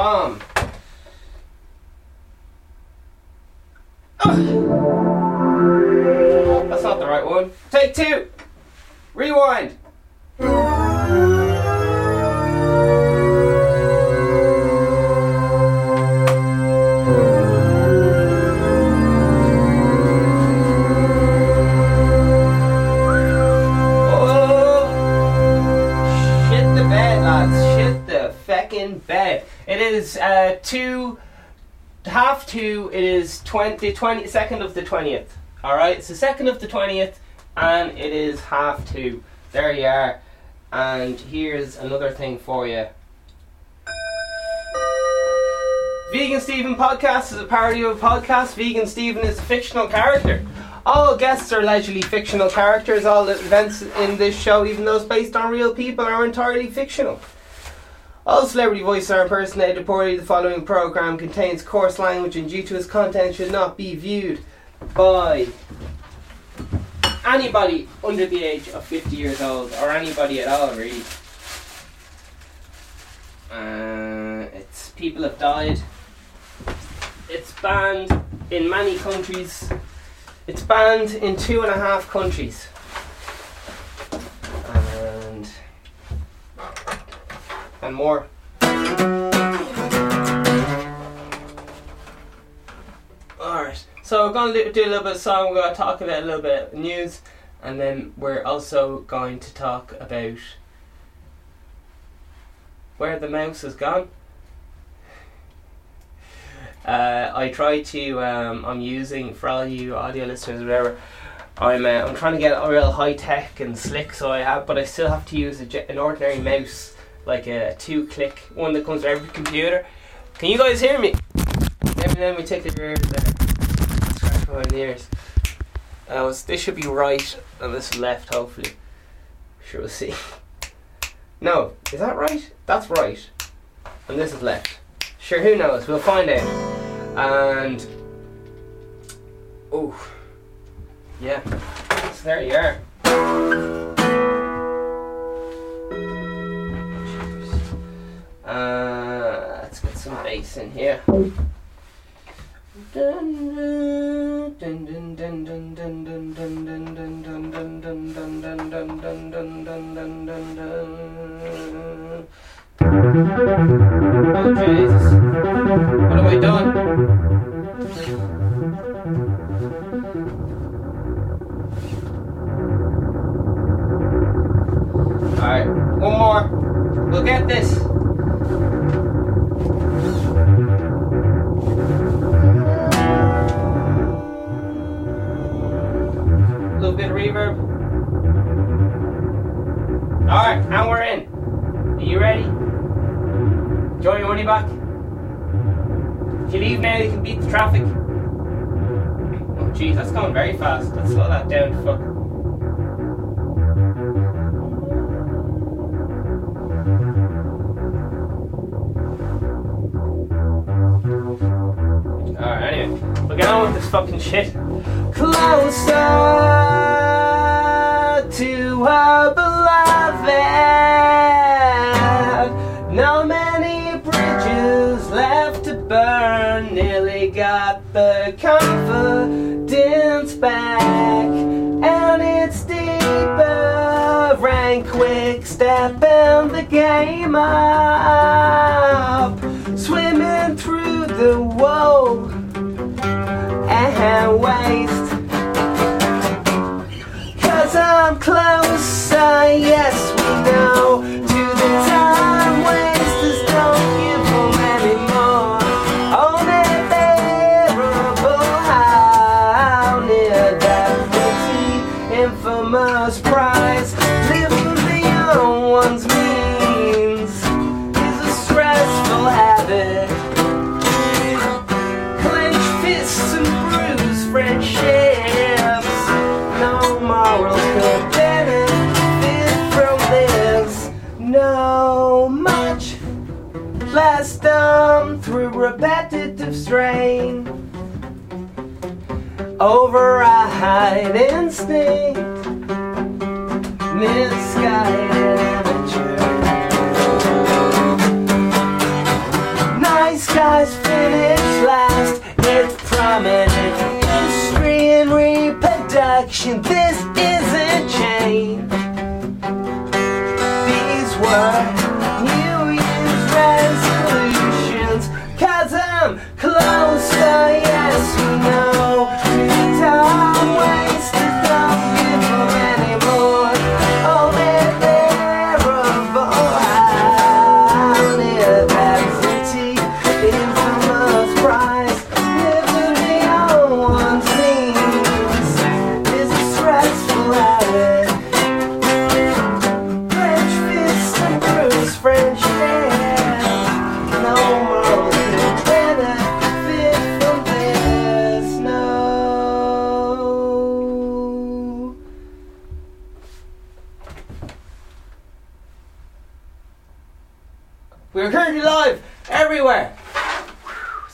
Bomb. That's not the right one. Take two. Rewind. It is uh, two, half two. It is 20, 20 second of the twentieth. All right, it's the second of the twentieth, and it is half two. There you are. And here's another thing for you. Vegan Steven podcast is a parody of a podcast. Vegan Steven is a fictional character. All guests are allegedly fictional characters. All the events in this show, even those based on real people, are entirely fictional. All celebrity voices are impersonated poorly. The following program contains coarse language and due to its content should not be viewed by anybody under the age of 50 years old or anybody at all really. Uh, it's people have died. It's banned in many countries. It's banned in two and a half countries. And more. Alright, so we're going to do a little bit of song, we're going to talk about a little bit of news, and then we're also going to talk about where the mouse has gone. Uh, I try to, um, I'm using, for all you audio listeners, whatever, I'm, uh, I'm trying to get a real high tech and slick, so I have, but I still have to use an ordinary mouse, like a two click one that comes to every computer. Can you guys hear me? Let me, let me take the ears. Scratch my ears. Uh, this should be right, and this left, hopefully. Sure, we'll see. No, is that right? That's right. And this is left. Sure, who knows? We'll find out. And. Oh. Yeah. So there you are. Let's get some bass in here. Oh Jesus. What have I done? Alright, one more. We'll get this. Reverb. Alright, and we're in. Are you ready? Join your money back? If you leave now, you can beat the traffic. Oh, jeez, that's going very fast. Let's slow that down, fuck. Alright, anyway, get on with this fucking shit. Closer to our beloved. No many bridges left to burn. Nearly got the confidence back, and it's deeper. Rank quick step in the game up. Swimming through the woe and waste. I'm closer, yes, we know, of strain over instinct, misguided amateur. Nice guys finish last, it's prominent. History and reproduction.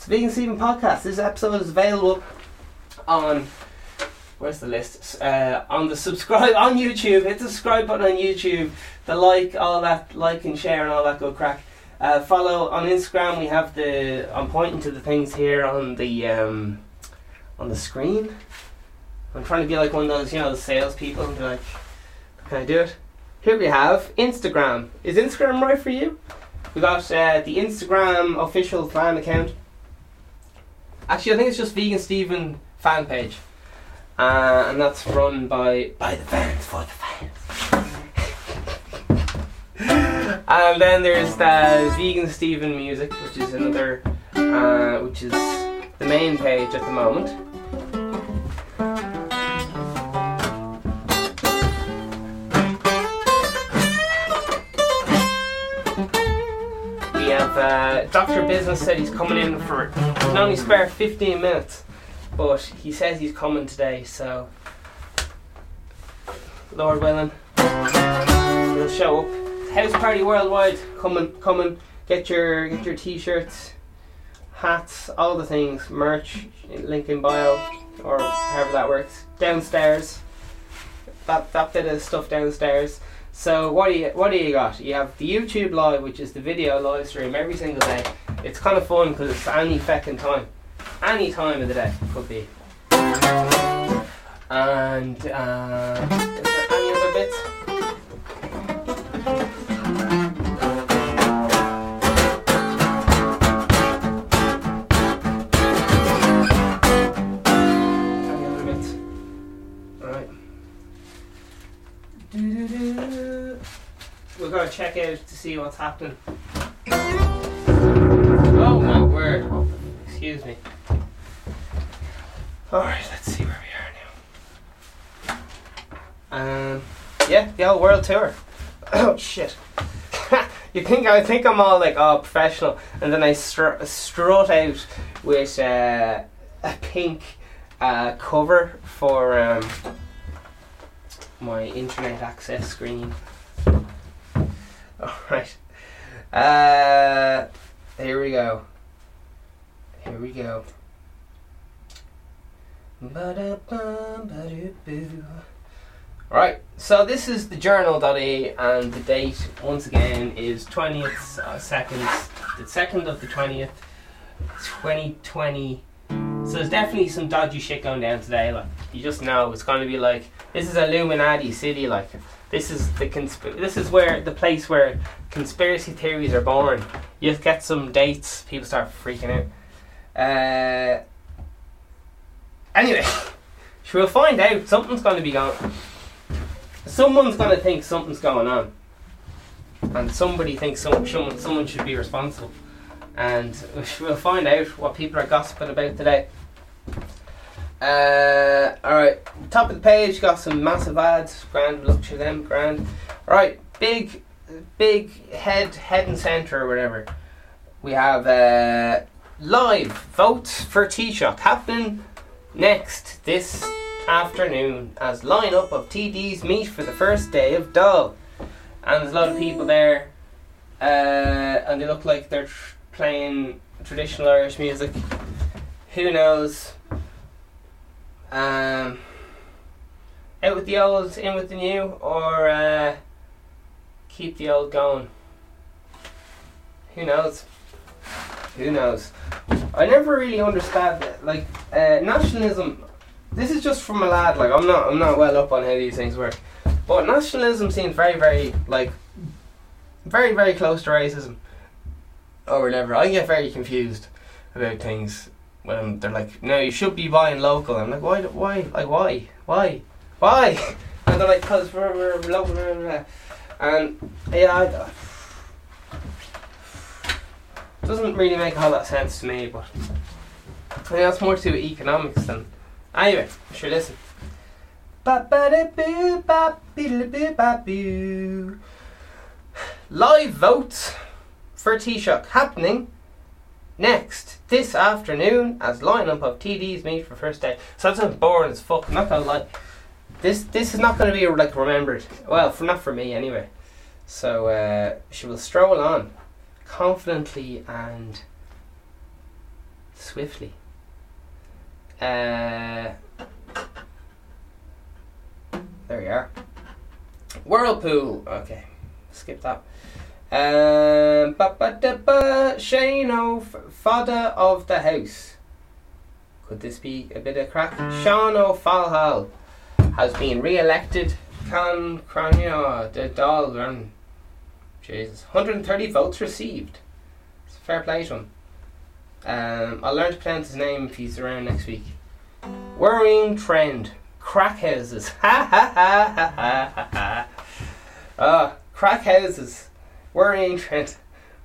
Vegan Steven podcast. This episode is available on where's the list? Uh, on the subscribe on YouTube. Hit the subscribe button on YouTube. The like, all that like and share and all that good crack. Uh, follow on Instagram. We have the. I'm pointing to the things here on the um, on the screen. I'm trying to be like one of those, you know, the salespeople and be like, "Can I do it?" Here we have Instagram. Is Instagram right for you? We got uh, the Instagram official fan account. Actually, I think it's just Vegan Steven fan page, uh, and that's run by by the fans for the fans. and then there's the Vegan Steven music, which is another, uh, which is the main page at the moment. Uh, Doctor Business said he's coming in for can only spare 15 minutes, but he says he's coming today, so Lord willing, he'll show up. House party worldwide, come and get your get your t-shirts, hats, all the things, merch, link in bio, or however that works. Downstairs, that that bit of stuff downstairs. So what do you what do you got? You have the YouTube live, which is the video live stream every single day. It's kind of fun because it's any feckin' time, any time of the day could be. And uh, is there any other bits? Check out to see what's happening. Oh my word. Excuse me. Alright, let's see where we are now. Um yeah, the old world tour. Oh shit. you think I think I'm all like oh professional and then I str- strut out with uh, a pink uh, cover for um, my internet access screen. Alright. Uh, here we go. Here we go. Ba-da-bum. Right, so this is the journal.ie and the date once again is 20th uh, seconds, the 2nd of the 20th, 2020. So there's definitely some dodgy shit going down today. Like you just know it's going to be like this is Illuminati city. Like this is the consp- this is where the place where conspiracy theories are born. You get some dates, people start freaking out. Uh, anyway, we'll find out. Something's going to be going. Someone's going to think something's going on, and somebody thinks some, someone someone should be responsible. And we'll find out what people are gossiping about today. Uh, alright, top of the page, got some massive ads. Grand, look to them, grand. Alright, big, big head, head and centre or whatever. We have uh, live votes for Taoiseach happening next this afternoon as lineup of TDs meet for the first day of Dáil. And there's a lot of people there, uh, and they look like they're tr- playing traditional Irish music. Who knows? Um, out with the old, in with the new, or uh, keep the old going. Who knows? Who knows? I never really understand it. Like uh, nationalism. This is just from a lad. Like I'm not. I'm not well up on how these things work. But nationalism seems very, very like very, very close to racism or whatever. I get very confused about things when they're like, "No, you should be buying local." I'm like, "Why? Why? Like, why? Why? Why?" And they're like, "Cause we're, we're local." Blah, blah, blah." And yeah, I, doesn't really make a whole lot of sense to me. But I think that's more to economics than. Anyway, sure. Listen. Live votes for Taoiseach happening next this afternoon as lineup of TDs meet for first day. So that sounds boring as fuck. I'm not gonna lie. This this is not gonna be like remembered. Well, for not for me anyway. So uh, she will stroll on confidently and swiftly. Uh, there we are. Whirlpool. Okay, skip that. Um, ba ba da ba. Shane O'Fada of the house. Could this be a bit of crack? Sean O'Fallhall has been re-elected. Can Crania the Dáil Jesus, 130 votes received. It's fair play to him. Um, I'll learn to pronounce his name if he's around next week. Worrying trend. Crack houses. Ha ha ha ha ha ha. Ah, crack houses. Worrying trend.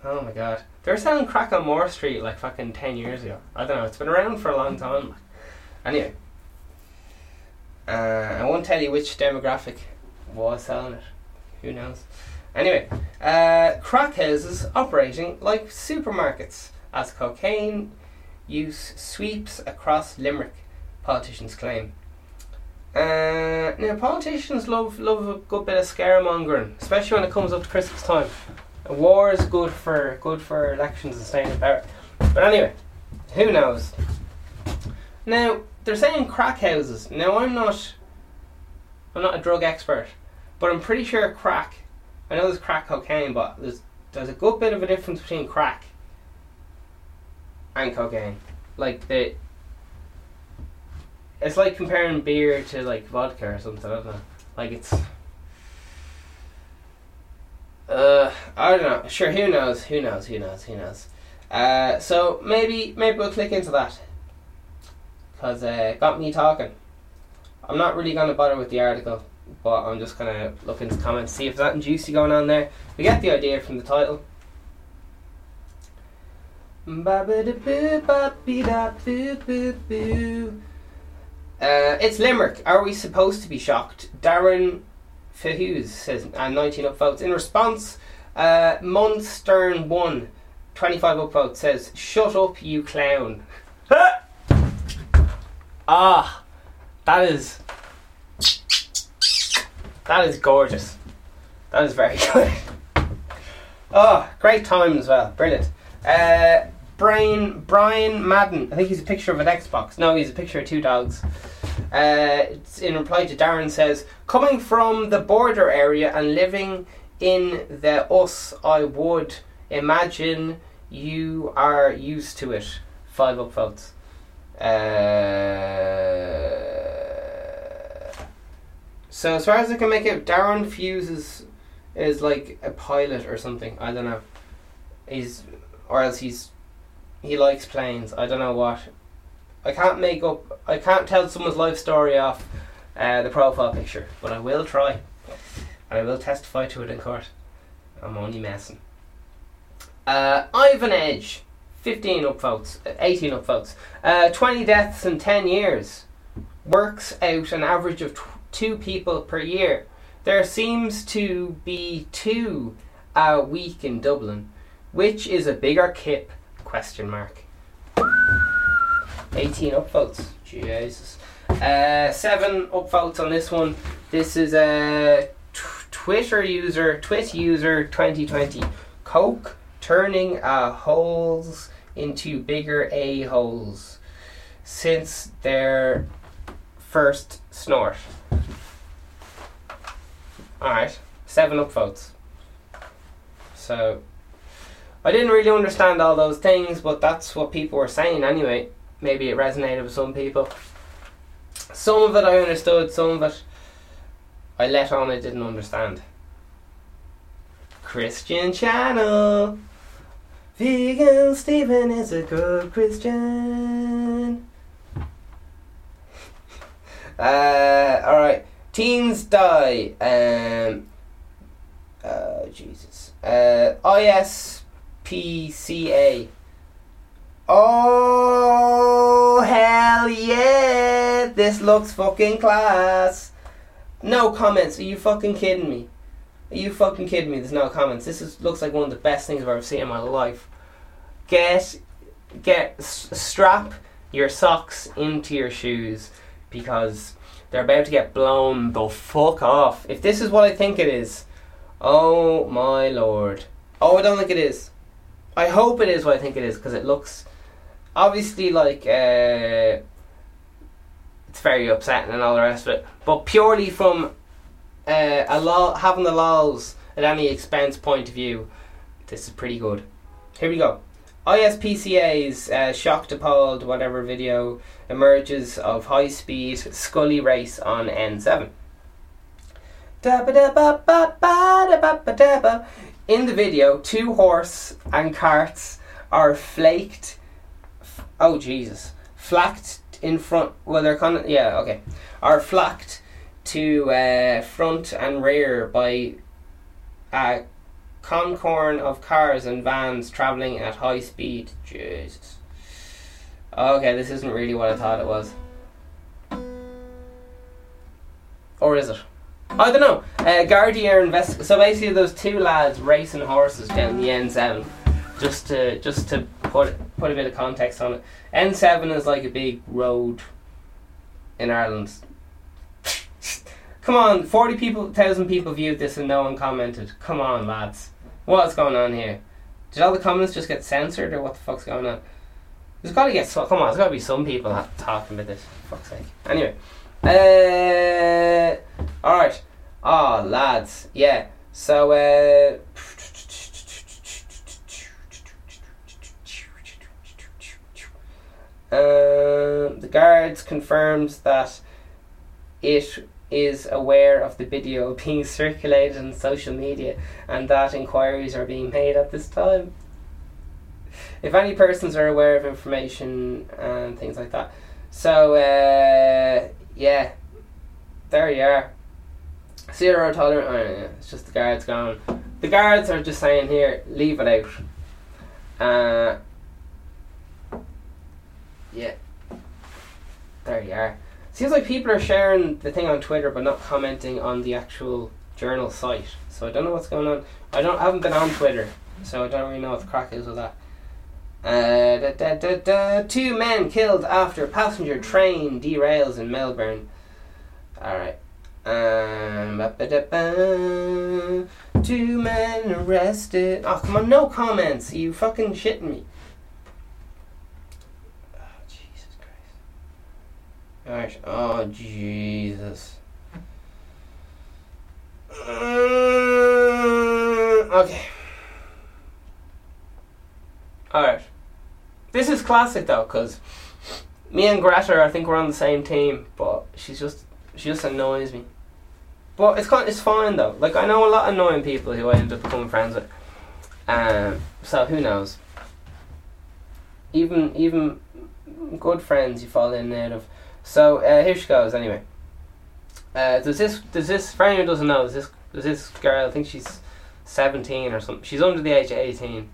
Oh my god. They were selling crack on Moore Street like fucking 10 years ago. I don't know, it's been around for a long time. Anyway. Uh, I won't tell you which demographic was selling it. Who knows? Anyway, uh, crack houses operating like supermarkets as cocaine use sweeps across Limerick, politicians claim. Uh, now, politicians love love a good bit of scaremongering, especially when it comes up to Christmas time. A war is good for good for elections and staying in power. But anyway, who knows? Now they're saying crack houses. Now I'm not I'm not a drug expert, but I'm pretty sure crack. I know there's crack cocaine, but there's there's a good bit of a difference between crack and cocaine. Like the it's like comparing beer to like vodka or something. I don't know. Like it's. Uh, I don't know. Sure, who knows? Who knows? Who knows? Who knows? Uh, so maybe maybe we'll click into that because uh, it got me talking. I'm not really gonna bother with the article, but I'm just gonna look into comments see if there's anything juicy going on there. We get the idea from the title. Uh, it's Limerick. Are we supposed to be shocked? Darren Fahuz says, and 19 upvotes. In response, uh, Munstern 1, 25 upvotes, says, Shut up, you clown. ah, that is. That is gorgeous. That is very good. oh, great time as well. Brilliant. Uh, Brian Brian Madden. I think he's a picture of an Xbox. No, he's a picture of two dogs. Uh, in reply to Darren says, coming from the border area and living in the us, I would imagine you are used to it. Five upvotes. Uh, so as far as I can make it, Darren fuses is like a pilot or something. I don't know. He's or else he's he likes planes. I don't know what. I can't make up. I can't tell someone's life story off uh, the profile picture, but I will try, and I will testify to it in court. I'm only messing. Uh, Ivan Edge, 15 upvotes, uh, 18 upvotes, uh, 20 deaths in 10 years. Works out an average of tw- two people per year. There seems to be two a week in Dublin. Which is a bigger kip? Question mark. 18 upvotes. Jesus. Uh, seven upvotes on this one. This is a t- Twitter user, Twit user 2020. Coke turning uh, holes into bigger a holes since their first snort. Alright, seven upvotes. So I didn't really understand all those things, but that's what people were saying anyway. Maybe it resonated with some people. Some of it I understood, some of it I let on I didn't understand. Christian channel. Vegan Stephen is a good Christian. uh, alright. Teens die. Um, uh, Jesus. Uh, ISPCA. Oh, hell yeah! This looks fucking class. No comments. Are you fucking kidding me? Are you fucking kidding me? There's no comments. This is, looks like one of the best things I've ever seen in my life. Get, get, s- strap your socks into your shoes because they're about to get blown the fuck off. If this is what I think it is, oh my lord. Oh, I don't think it is. I hope it is what I think it is because it looks obviously like uh, it's very upsetting and all the rest of it. But purely from uh, a law having the laws at any expense point of view, this is pretty good. Here we go. ISPCA's uh, shocked, appalled, whatever video emerges of high speed sulky race on N7. In the video, two horse and carts are flaked. Oh Jesus! Flacked in front. Well, they're kind of yeah okay. Are flacked to uh, front and rear by a concorn of cars and vans traveling at high speed. Jesus. Okay, this isn't really what I thought it was. Or is it? I don't know. Uh, Gardaí invest. So basically, those two lads racing horses down the N7. Just to just to put put a bit of context on it. N7 is like a big road in Ireland. Come on, forty people, thousand people viewed this and no one commented. Come on, lads, what's going on here? Did all the comments just get censored or what the fuck's going on? There's got to get. Come on, there's got to be some people talking about this. For fuck's sake. Anyway, uh, all right. Oh, lads, yeah. So, uh, uh, the guards confirms that it is aware of the video being circulated on social media and that inquiries are being made at this time. If any persons are aware of information and things like that. So, uh, yeah, there you are. Zero tolerance. Oh, yeah, it's just the guards going. The guards are just saying here, leave it out. Uh, yeah. There you are. Seems like people are sharing the thing on Twitter but not commenting on the actual journal site. So I don't know what's going on. I don't I haven't been on Twitter, so I don't really know what the crack is with that. Uh, da, da, da, da. Two men killed after passenger train derails in Melbourne. Alright. Um, two men arrested. Oh, come on, no comments. Are you fucking shitting me? Oh, Jesus Alright. Oh, Jesus. Uh, okay. Alright. This is classic though, because me and Greta, I think we're on the same team, but she's just she just annoys me. But it's kind, it's fine though. Like I know a lot of annoying people who I end up becoming friends with. Um, so who knows? Even even good friends you fall in and out of. So uh, here she goes. Anyway, uh, does this does this for anyone who doesn't know? Does this does this girl? I think she's seventeen or something. She's under the age of eighteen,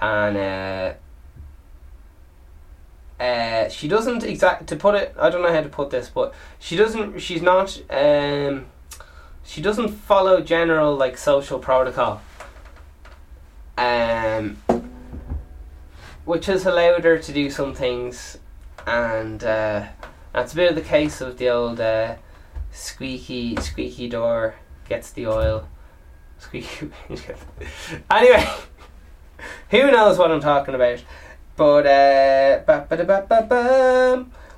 and uh, uh, she doesn't exact to put it. I don't know how to put this, but she doesn't. She's not. Um, she doesn't follow general like social protocol. Um, which has allowed her to do some things, and uh, that's a bit of the case of the old uh, squeaky squeaky door gets the oil. Squeaky. anyway, who knows what I'm talking about? But uh,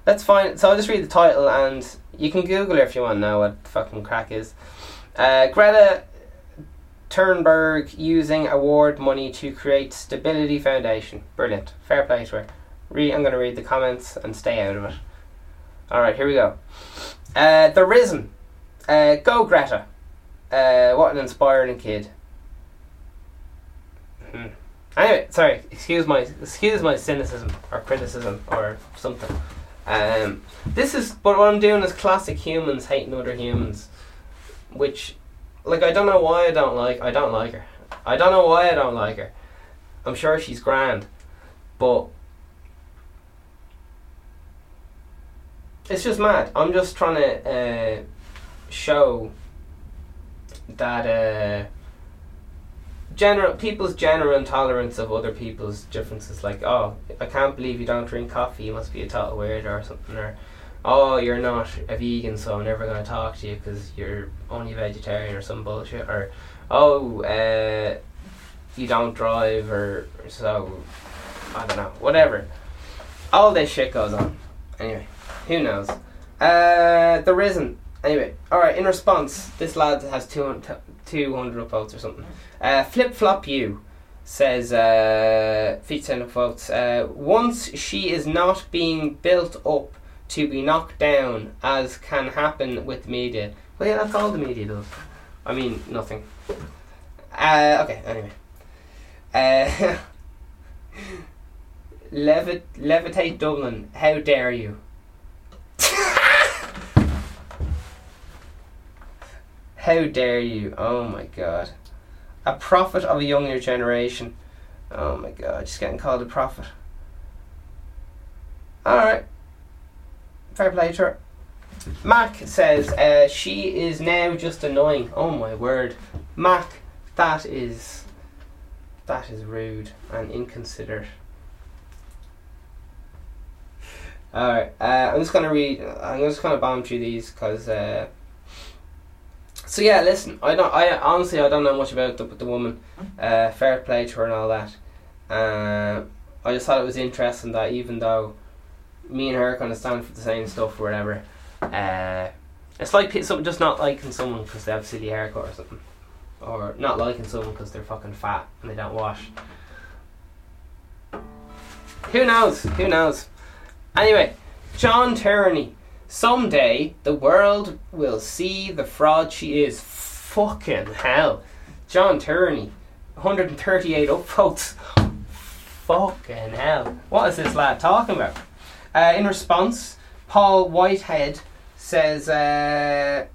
let's find. So I'll just read the title, and you can Google it if you want to know what fucking crack is. Uh, Greta Thunberg using award money to create Stability Foundation. Brilliant. Fair play to her. Re- I'm going to read the comments and stay out of it. Alright, here we go. Uh, the Risen. Uh, go Greta. Uh, what an inspiring kid. Hmm. Anyway, sorry. Excuse my excuse my cynicism or criticism or something. Um, this is but what I'm doing is classic humans hating other humans, which, like, I don't know why I don't like. I don't like her. I don't know why I don't like her. I'm sure she's grand, but it's just mad. I'm just trying to uh, show that. Uh, general people's general intolerance of other people's differences like oh I can't believe you don't drink coffee you must be a total weird or something or oh you're not a vegan so I'm never going to talk to you because you're only vegetarian or some bullshit or oh uh, you don't drive or so I don't know whatever all this shit goes on anyway who knows? Uh there isn't. Anyway all right in response this lad has 200, 200 upvotes or something. Uh, flip flop you says uh feet send upvotes uh once she is not being built up to be knocked down as can happen with media. Well yeah that's all the media does. I mean nothing. Uh, okay, anyway. Uh, Levit- levitate Dublin, how dare you? How dare you? Oh my god. A prophet of a younger generation. Oh my god, just getting called a prophet. Alright. Fair play to her. Mac says uh, she is now just annoying. Oh my word. Mac, that is that is rude and inconsiderate. Alright, uh, I'm just gonna read. I'm just gonna bomb through these because. Uh, so yeah, listen. I don't. I honestly I don't know much about the the woman. Uh, fair play to her and all that. Uh, I just thought it was interesting that even though me and her kind of stand for the same stuff or whatever, uh, it's like just not liking someone because they have silly haircut or something or not liking someone because they're fucking fat and they don't wash. Who knows? Who knows? Anyway, John Turney. Someday the world will see the fraud she is. Fucking hell. John Turney. 138 upvotes. Fucking hell. What is this lad talking about? Uh, in response, Paul Whitehead says, uh,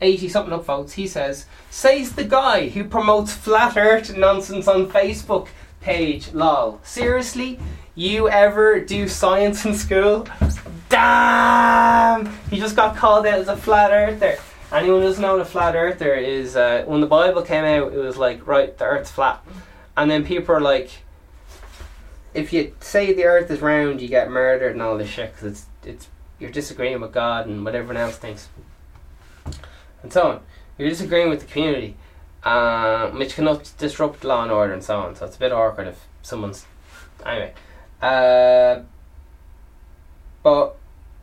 80 something upvotes, he says, says the guy who promotes flat earth nonsense on Facebook page. Lol. Seriously? You ever do science in school? Damn! He just got called out as a flat earther. Anyone who doesn't know what a flat earther is, uh, when the Bible came out, it was like, right, the earth's flat. And then people are like, if you say the earth is round, you get murdered and all this shit because it's, it's, you're disagreeing with God and what everyone else thinks and so on. You're disagreeing with the community, uh, which can disrupt law and order and so on. So it's a bit awkward if someone's anyway. Uh, but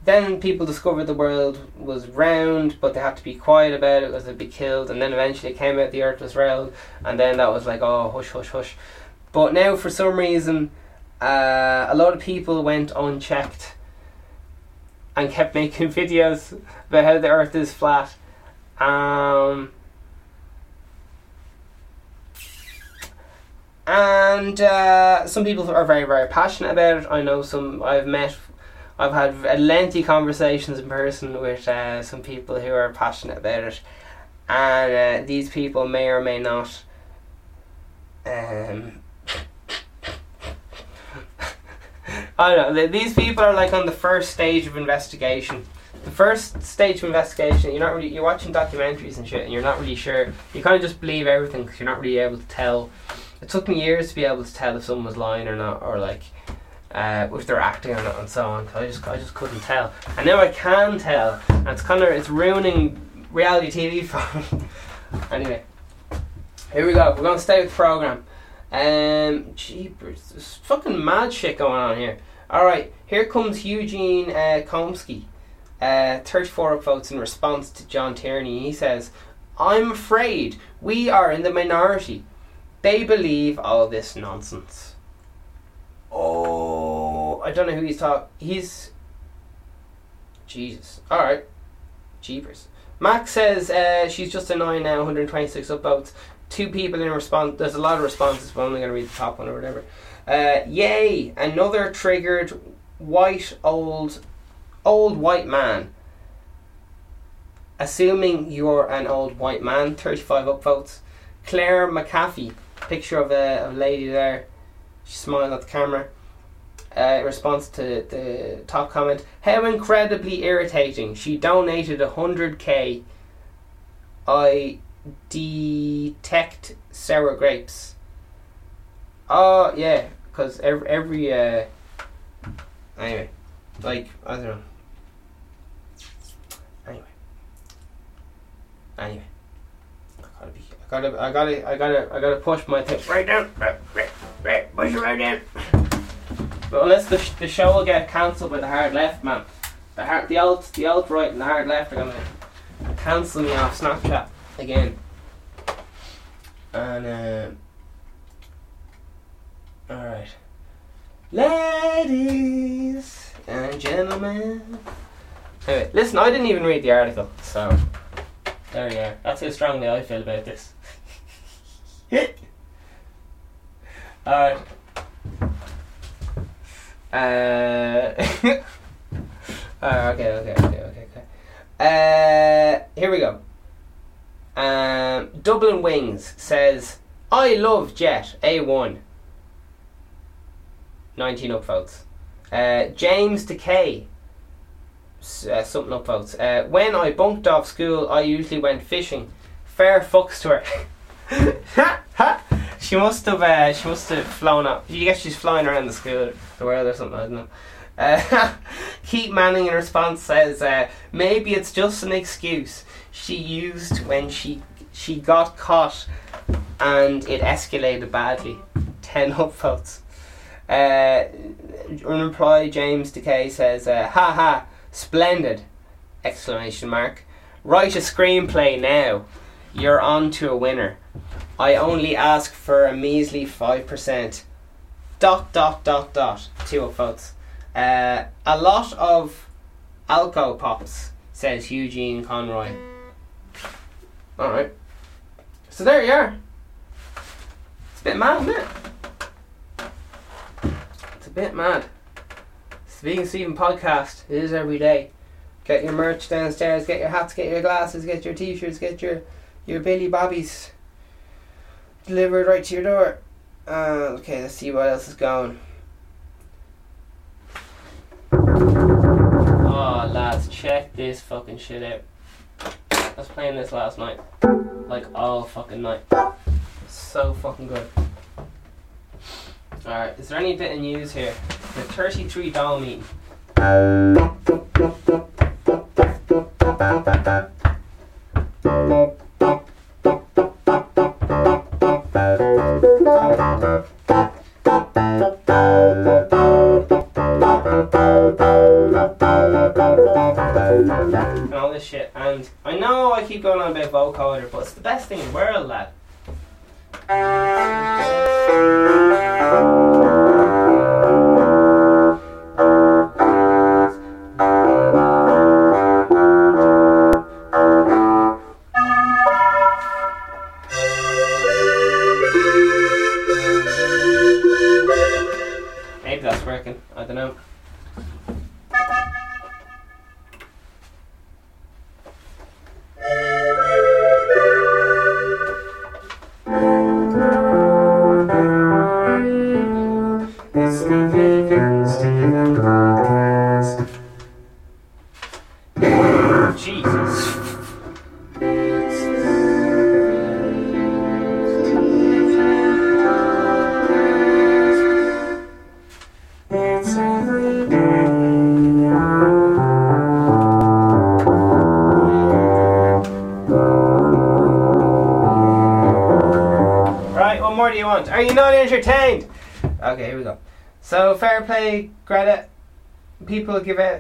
then people discovered the world was round, but they had to be quiet about it because they'd be killed. And then eventually it came out the Earth was round, and then that was like, oh, hush, hush, hush. But now, for some reason, uh, a lot of people went unchecked and kept making videos about how the Earth is flat um, and uh, some people are very, very passionate about it. I know some, I've met, I've had lengthy conversations in person with uh, some people who are passionate about it. And uh, these people may or may not. Um, I don't know. These people are like on the first stage of investigation the first stage of investigation, you're not really you're watching documentaries and shit, and you're not really sure. You kind of just believe everything because you're not really able to tell. It took me years to be able to tell if someone was lying or not, or like uh, if they're acting or not, and so on. Cause I just I just couldn't tell, and now I can tell, and it's kind of it's ruining reality TV for me. anyway, here we go. We're gonna stay with the program. Um, jeepers, there's fucking mad shit going on here. All right, here comes Eugene uh, Komsky. Uh, 34 votes in response to John Tierney. He says, I'm afraid we are in the minority. They believe all this nonsense. Oh, I don't know who he's talking. He's. Jesus. Alright. Jeepers. Max says uh, she's just annoying now, 126 upvotes. Two people in response. There's a lot of responses, but I'm only going to read the top one or whatever. Uh, yay! Another triggered white old old white man. Assuming you're an old white man, 35 upvotes. Claire McAfee, picture of a, a lady there. She's smiling at the camera. Uh, in response to the top comment, how incredibly irritating. She donated 100k. I detect sour grapes. Oh, yeah, because every, every uh, anyway, like, I don't know. Anyway. Anyway. I gotta I Gotta, I gotta, I gotta, push my thing right down. Push it right down. But unless the, sh- the show will get cancelled by the hard left, man. The hard, the alt, the alt right, and the hard left are gonna cancel me off Snapchat again. And uh, all right, ladies and gentlemen. Anyway, listen, I didn't even read the article, so there you are. That's how strongly I feel about this. Alright. Uh, Alright, okay, okay, okay, okay, okay. Uh, here we go. Um, Dublin Wings says, I love Jet A1. 19 upvotes. Uh, James Decay uh, something upvotes. Uh, when I bunked off school, I usually went fishing. Fair fucks to her. she must have. Uh, she must have flown up. You guess she's flying around the school, the world, or something. I don't know. Uh, Keith Manning in response says, uh, "Maybe it's just an excuse she used when she she got caught, and it escalated badly." Ten upvotes. Uh, reply, James Decay says, uh, "Ha ha." Splendid! Exclamation mark. Write a screenplay now. You're on to a winner. I only ask for a measly five percent. Dot dot dot dot. Two upvotes. Uh, a lot of alco pops, says Eugene Conroy. Alright. So there you are. It's a bit mad, isn't it? It's a bit mad. Speaking Stephen podcast it is every day. Get your merch downstairs, get your hats, get your glasses, get your t shirts, get your your Billy Bobbies delivered right to your door. Uh, okay, let's see what else is going. Oh lads, check this fucking shit out. I was playing this last night. Like all fucking night. So fucking good. Alright, is there any bit of news here? The 33 Dáil meeting. I know I keep going on about vocoder, but it's the best thing in the world, lad.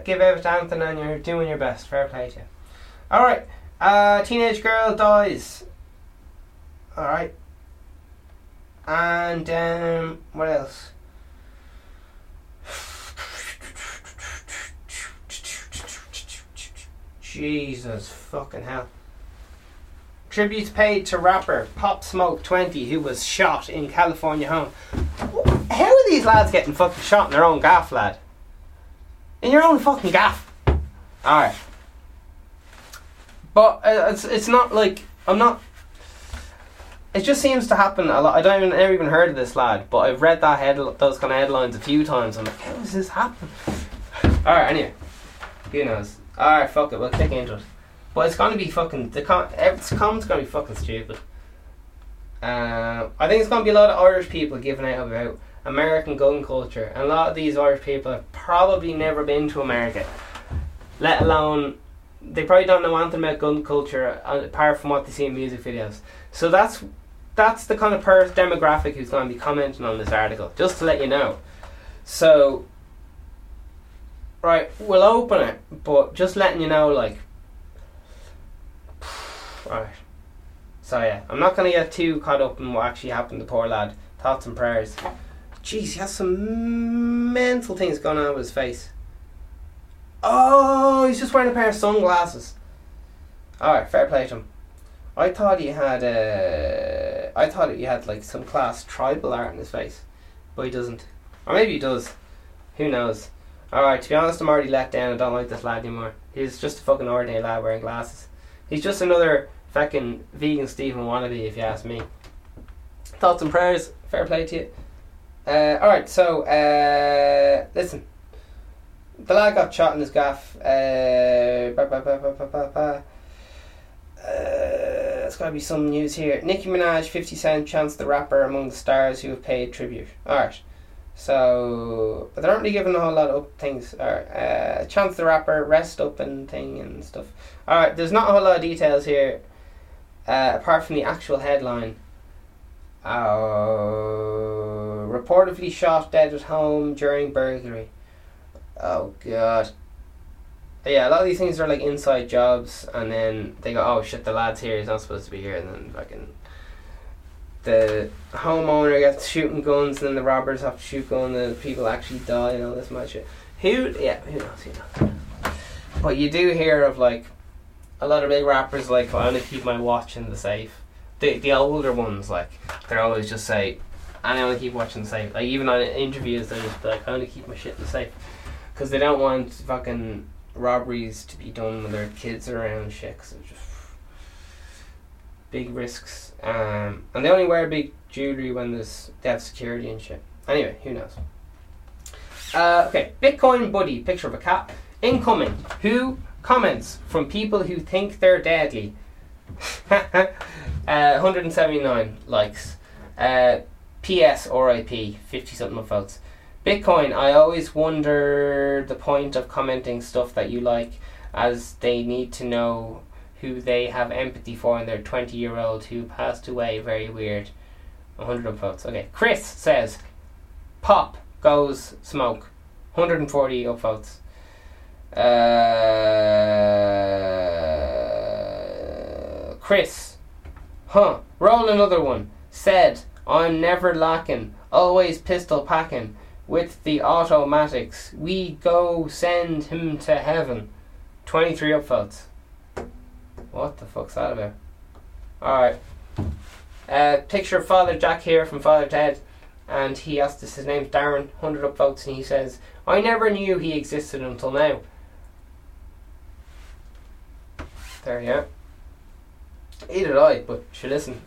Give out Anthony and you're doing your best. Fair play to you. Alright. Uh teenage girl dies. Alright. And um what else? Jesus fucking hell. Tributes paid to rapper Pop Smoke 20 who was shot in California home. How are these lads getting fucking shot in their own gaff, lad? In your own fucking gaff. Alright. But uh, it's, it's not like. I'm not. It just seems to happen a lot. I don't even, never even heard of this lad, but I've read that head, those kind of headlines a few times. I'm like, how does this happen? Alright, anyway. Who knows? Alright, fuck it, we'll kick into it. But it's gonna be fucking the com- it's comment's gonna be fucking stupid. Uh, I think it's gonna be a lot of Irish people giving out about American gun culture, and a lot of these Irish people have probably never been to America, let alone they probably don't know anything about gun culture uh, apart from what they see in music videos. So that's that's the kind of per- demographic who's going to be commenting on this article. Just to let you know. So, right, we'll open it, but just letting you know, like, right. So yeah, I'm not going to get too caught up in what actually happened to poor lad. Thoughts and prayers. Jeez, he has some mental things going on with his face. Oh, he's just wearing a pair of sunglasses. Alright, fair play to him. I thought he had uh, I thought he had like some class tribal art in his face, but he doesn't. Or maybe he does. Who knows? Alright, to be honest, I'm already let down. I don't like this lad anymore. He's just a fucking ordinary lad wearing glasses. He's just another fucking vegan Stephen wannabe, if you ask me. Thoughts and prayers. Fair play to you. Uh, Alright, so uh, listen. The lad got shot in his gaff. Uh, ba, ba, ba, ba, ba, ba, ba. Uh, there's got to be some news here. Nicki Minaj, 50 Cent, Chance the Rapper among the stars who have paid tribute. Alright. So, but they're not really giving a whole lot of things. Alright. Uh, Chance the Rapper, rest up and thing and stuff. Alright, there's not a whole lot of details here uh, apart from the actual headline. Uh, reportedly shot dead at home during burglary. Oh god. Yeah, a lot of these things are like inside jobs, and then they go, "Oh shit, the lad's here. He's not supposed to be here." And then fucking the homeowner gets shooting guns, and then the robbers have to shoot guns, and the people actually die, and all this much shit. Who? Yeah, who knows? Who knows? But you do hear of like a lot of big rappers like, "I only keep my watch in the safe." The the older ones like they always just say, "I only keep watching the safe." Like even on interviews, they're just like, "I only keep my shit in safe," because they don't want fucking robberies to be done when their kids are around and shit. 'cause it's just big risks. Um, and they only wear big jewelry when there's they have security and shit. Anyway, who knows? Uh, okay, Bitcoin buddy picture of a cat incoming. Who comments from people who think they're deadly? uh, 179 likes. Uh, P.S. R.I.P. 50 something votes. Bitcoin, I always wonder the point of commenting stuff that you like, as they need to know who they have empathy for and their 20 year old who passed away. Very weird. 100 upvotes. Okay. Chris says, Pop goes smoke. 140 upvotes. Uh, Chris, huh? Roll another one. Said, I'm never lacking, always pistol packing with the automatics. We go send him to heaven. 23 upvotes. What the fuck's that about? Alright. Uh, picture of Father Jack here from Father Ted. And he asked us, his name's Darren, 100 upvotes, and he says, I never knew he existed until now. There you go. Either did I, but should listen.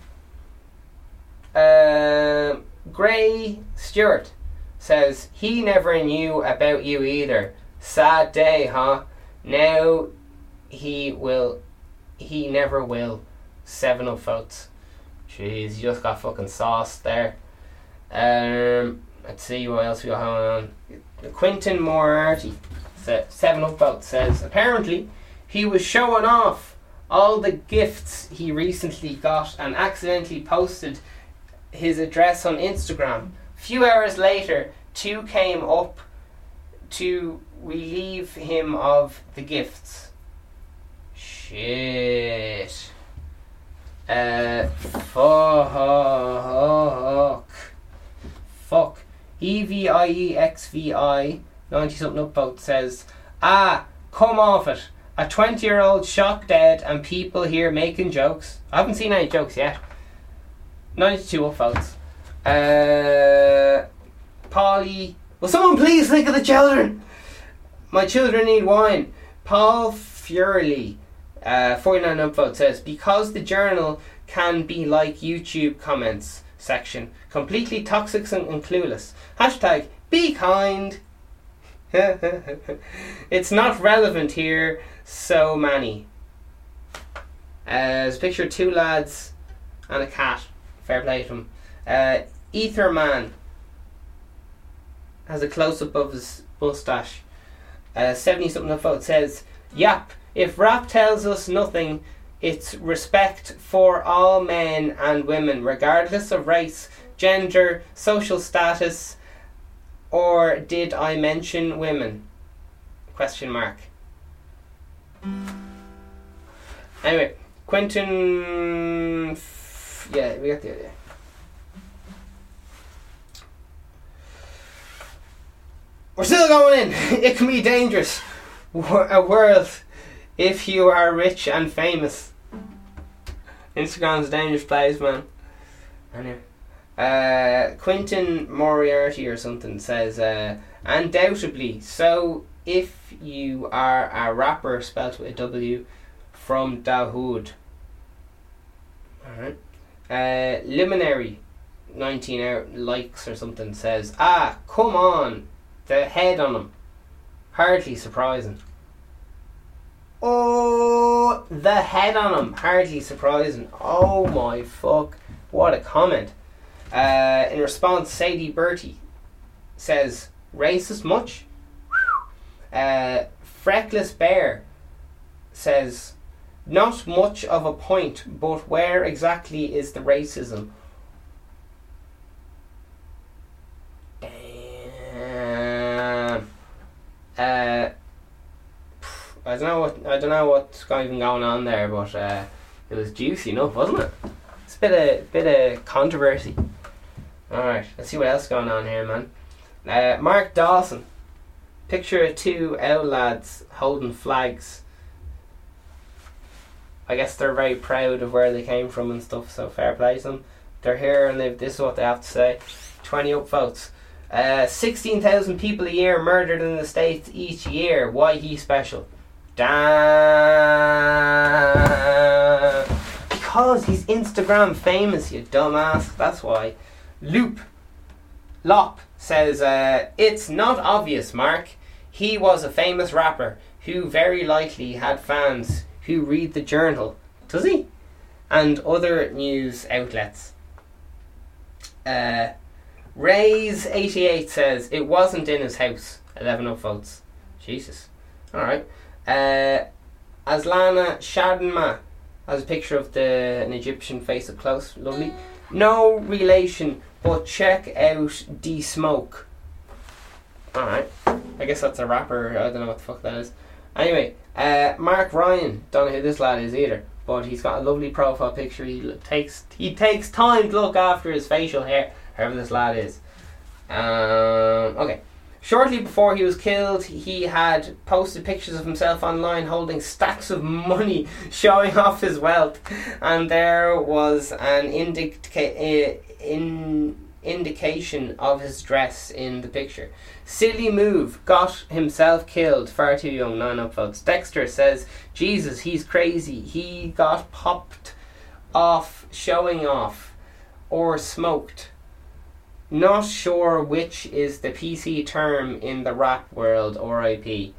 Um, Gray Stewart says he never knew about you either. Sad day, huh? Now he will. He never will. Seven up votes. Jeez, you just got fucking sauce there. Um, let's see what else we got going on. Quentin Moriarty, seven up votes, says apparently he was showing off all the gifts he recently got and accidentally posted his address on Instagram. A Few hours later, two came up to relieve him of the gifts. Shit. Uh, fuck. Fuck. E V I E X V I, 90 something upvote says, Ah, come off it. A 20 year old shocked dead and people here making jokes. I haven't seen any jokes yet. 92 upvotes. Uh, Polly. Will someone please think of the children? My children need wine. Paul Furley, uh, 49 upvote says, because the journal can be like YouTube comments section, completely toxic and, and clueless. Hashtag be kind. it's not relevant here, so many. Uh, there's a picture of two lads and a cat. Fair play to them. Uh, Ether Man has a close up of his mustache. Uh, 70 something of vote says, Yap, If rap tells us nothing, it's respect for all men and women, regardless of race, gender, social status, or did I mention women? Question mark. Anyway, Quentin. Yeah, we got the idea. We're still going in. It can be dangerous. A world if you are rich and famous. Instagram's a dangerous place, man. Anyway. Uh, Quentin Moriarty or something says, uh, undoubtedly. So, if you are a rapper spelled with a W from Dahood. Alright. Uh, Luminary, 19 hour likes or something, says, Ah, come on. The head on him. Hardly surprising. Oh, the head on him. Hardly surprising. Oh my fuck. What a comment. Uh, in response, Sadie Bertie says, Racist much? Uh, Freckless Bear says, Not much of a point, but where exactly is the racism? Damn. Uh, I don't know what I don't know what's even going on there, but uh, it was juicy enough, wasn't it? It's a bit of bit of controversy. All right, let's see what else going on here, man. Uh, Mark Dawson, picture of two owl lads holding flags. I guess they're very proud of where they came from and stuff. So fair play to them. They're here and they've, this is what they have to say. Twenty upvotes. Uh, Sixteen thousand people a year murdered in the states each year. Why he special? Damn. Because he's Instagram famous, you dumbass. That's why. Loop. Lop says, uh, It's not obvious, Mark. He was a famous rapper who very likely had fans who read the journal. Does he? And other news outlets. Uh, Rays88 says, It wasn't in his house. 11 upvotes. Jesus. Alright. Uh, Aslana Shadma has a picture of the an Egyptian face up close. Lovely. No relation, but check out D Smoke. Alright. I guess that's a rapper. I don't know what the fuck that is. Anyway, uh, Mark Ryan. Don't know who this lad is either. But he's got a lovely profile picture. He takes he takes time to look after his facial hair. Whoever this lad is. Um, okay. Shortly before he was killed, he had posted pictures of himself online holding stacks of money, showing off his wealth, and there was an indica- uh, in indication of his dress in the picture. Silly move, got himself killed, far too young, nine upvotes. Dexter says, Jesus, he's crazy. He got popped off, showing off, or smoked. Not sure which is the PC term in the rap world, RIP.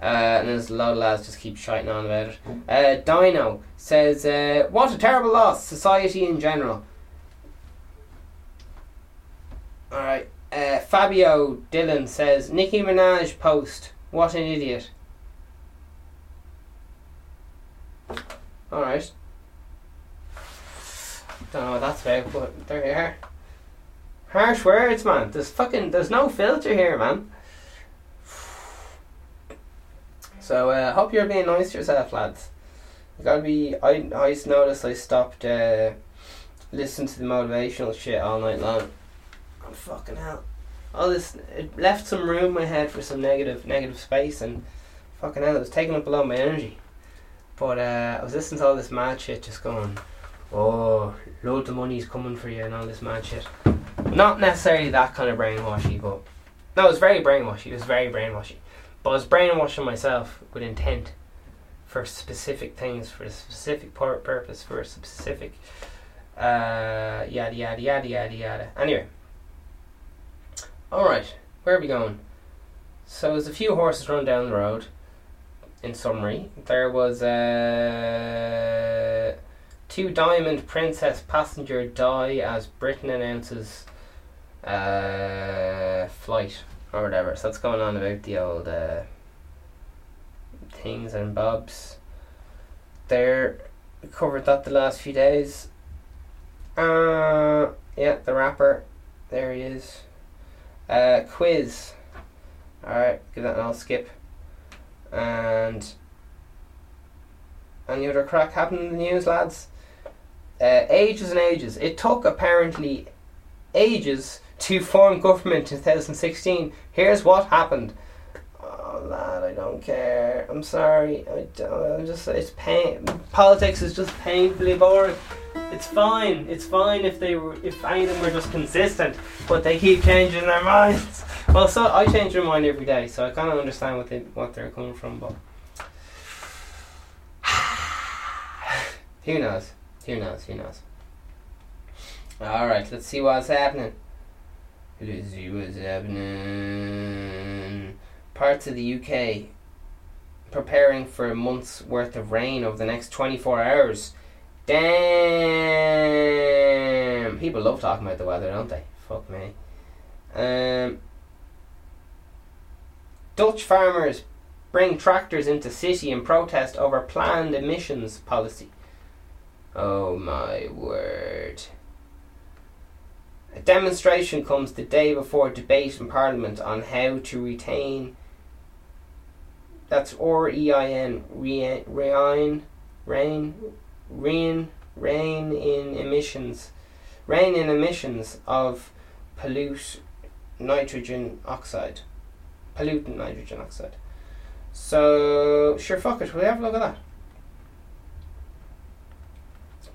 Uh, and there's a lot of lads just keep shouting on about it. Uh, Dino says, uh, What a terrible loss, society in general. Alright. Uh, Fabio Dillon says, Nicki Minaj post. What an idiot. Alright. Don't know what that's about, but there you are. Harsh words, man. There's fucking, there's no filter here, man. So, uh, hope you're being nice to yourself, lads. You gotta be. I, I noticed I stopped uh, listening to the motivational shit all night long. Oh, fucking hell. All this, it left some room in my head for some negative, negative space, and fucking hell, it was taking up a lot of my energy. But uh, I was listening to all this mad shit, just going, oh, loads of money's coming for you, and all this mad shit. Not necessarily that kind of brainwashy, but no, it was very brainwashy. It was very brainwashy. But I was brainwashing myself with intent for specific things, for a specific pur- purpose, for a specific uh, yada yada yada yada yada. Anyway, all right, where are we going? So there's a few horses run down the road. In summary, there was uh, two Diamond Princess passenger die as Britain announces uh, flight or whatever. So that's going on about the old uh, things and bobs. There, covered that the last few days. Uh, yeah, the rapper. There he is. Uh, quiz. Alright, give that an all skip. And any other crack happened in the news, lads? Uh, ages and ages. It took apparently ages to form government in 2016. Here's what happened. Oh, lad, I don't care. I'm sorry. I don't, I'm just. It's pain. Politics is just painfully boring. It's fine. It's fine if they were, if any of them were just consistent, but they keep changing their minds. Well, so I change my mind every day, so I kind of understand what they what they're coming from, but who knows? Who knows? Who knows? All right, let's see what's happening. Let's see what's happening. Parts of the UK preparing for a month's worth of rain over the next 24 hours. Damn! People love talking about the weather, don't they? Fuck me. Um, Dutch farmers bring tractors into city in protest over planned emissions policy. Oh my word. A demonstration comes the day before debate in Parliament on how to retain. That's R E I N. Rein. Rain. Rain. Rain in emissions. Rain in emissions of pollute nitrogen oxide. Pollutant nitrogen oxide. So, sure, fuck it. You have a look at that?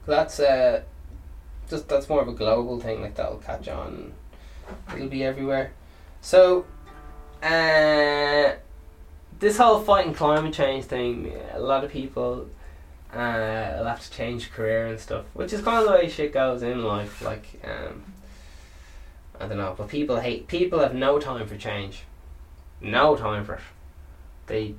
That's uh, just that's more of a global thing. Like that'll catch on. It'll be everywhere. So, uh, this whole fighting climate change thing, a lot of people uh, will have to change career and stuff, which is kind of the way shit goes in life. Like, um, I don't know, but people hate. People have no time for change. No time for it. They.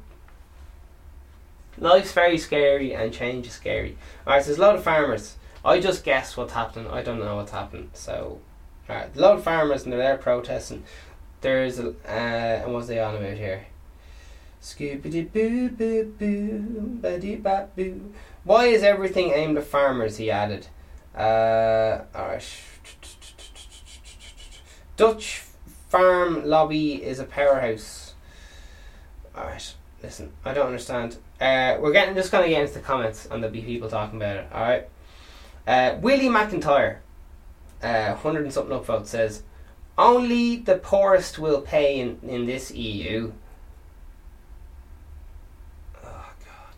Life's very scary and change is scary. Alright, so there's a lot of farmers. I just guess what's happening. I don't know what's happening. So, alright, a lot of farmers and they're there protesting. There's a, uh, and what's they on about here? Scoopity boo boo boo, baddy bap boo. Why is everything aimed at farmers? He added. Uh. Dutch farm lobby is a powerhouse. Alright, listen, I don't understand. Uh, we're getting just gonna get into the comments and there'll be people talking about it. Alright. Uh, Willie McIntyre, uh, hundred and something upvote says, only the poorest will pay in, in this EU. Oh god.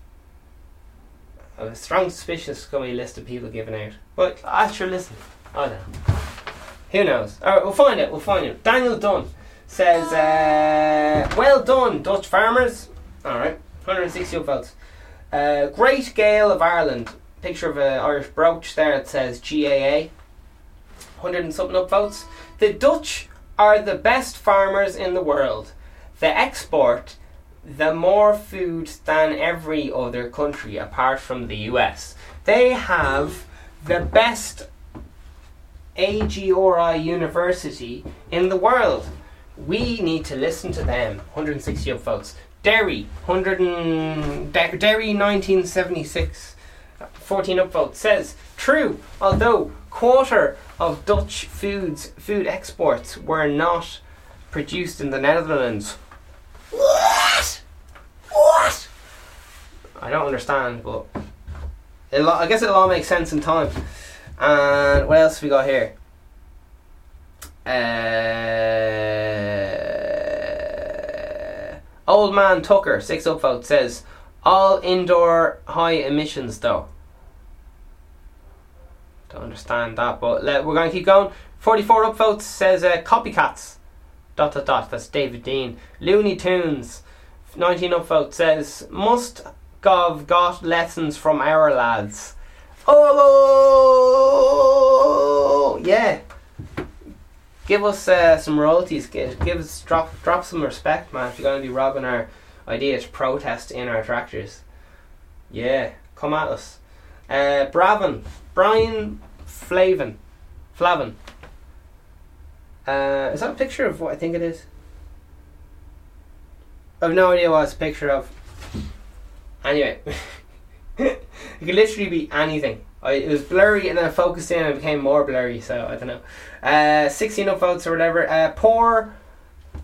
I have a strong suspicion it's gonna be a list of people giving out. But actually listen. I don't know. Who knows? Alright, we'll find it, we'll find it. Daniel Dunn says, uh, well done, Dutch farmers. Alright, 160 upvotes. Uh, Great Gale of Ireland. Picture of an Irish brooch there. It says GAA. 100 and something upvotes. The Dutch are the best farmers in the world. They export the more food than every other country apart from the US. They have the best AGRI university in the world. We need to listen to them. 160 upvotes. Derry, 100 and, Der- Derry 1976, 14 upvotes says true. Although quarter of Dutch foods food exports were not produced in the Netherlands. What? I don't understand, but it'll, I guess it'll all make sense in time. And what else have we got here? Uh, old man Tucker, six upvote, says all indoor high emissions though. Don't understand that, but let, we're going to keep going. 44 upvotes says uh, copycats. Dot dot dot. That's David Dean. Looney Tunes. 19 upvotes says must gov got lessons from our lads. Oh yeah. Give us uh, some royalties. Give, give us drop drop some respect, man. If you're going to be robbing our idea to protest in our tractors, yeah, come at us. Uh, Bravin, Brian Flavin, Flavin. Uh, is that a picture of what I think it is? I've no idea what it's a picture of. Anyway, it could literally be anything. I, it was blurry and then I focused in and it became more blurry, so I don't know. Uh, 16 upvotes or whatever. Uh, poor,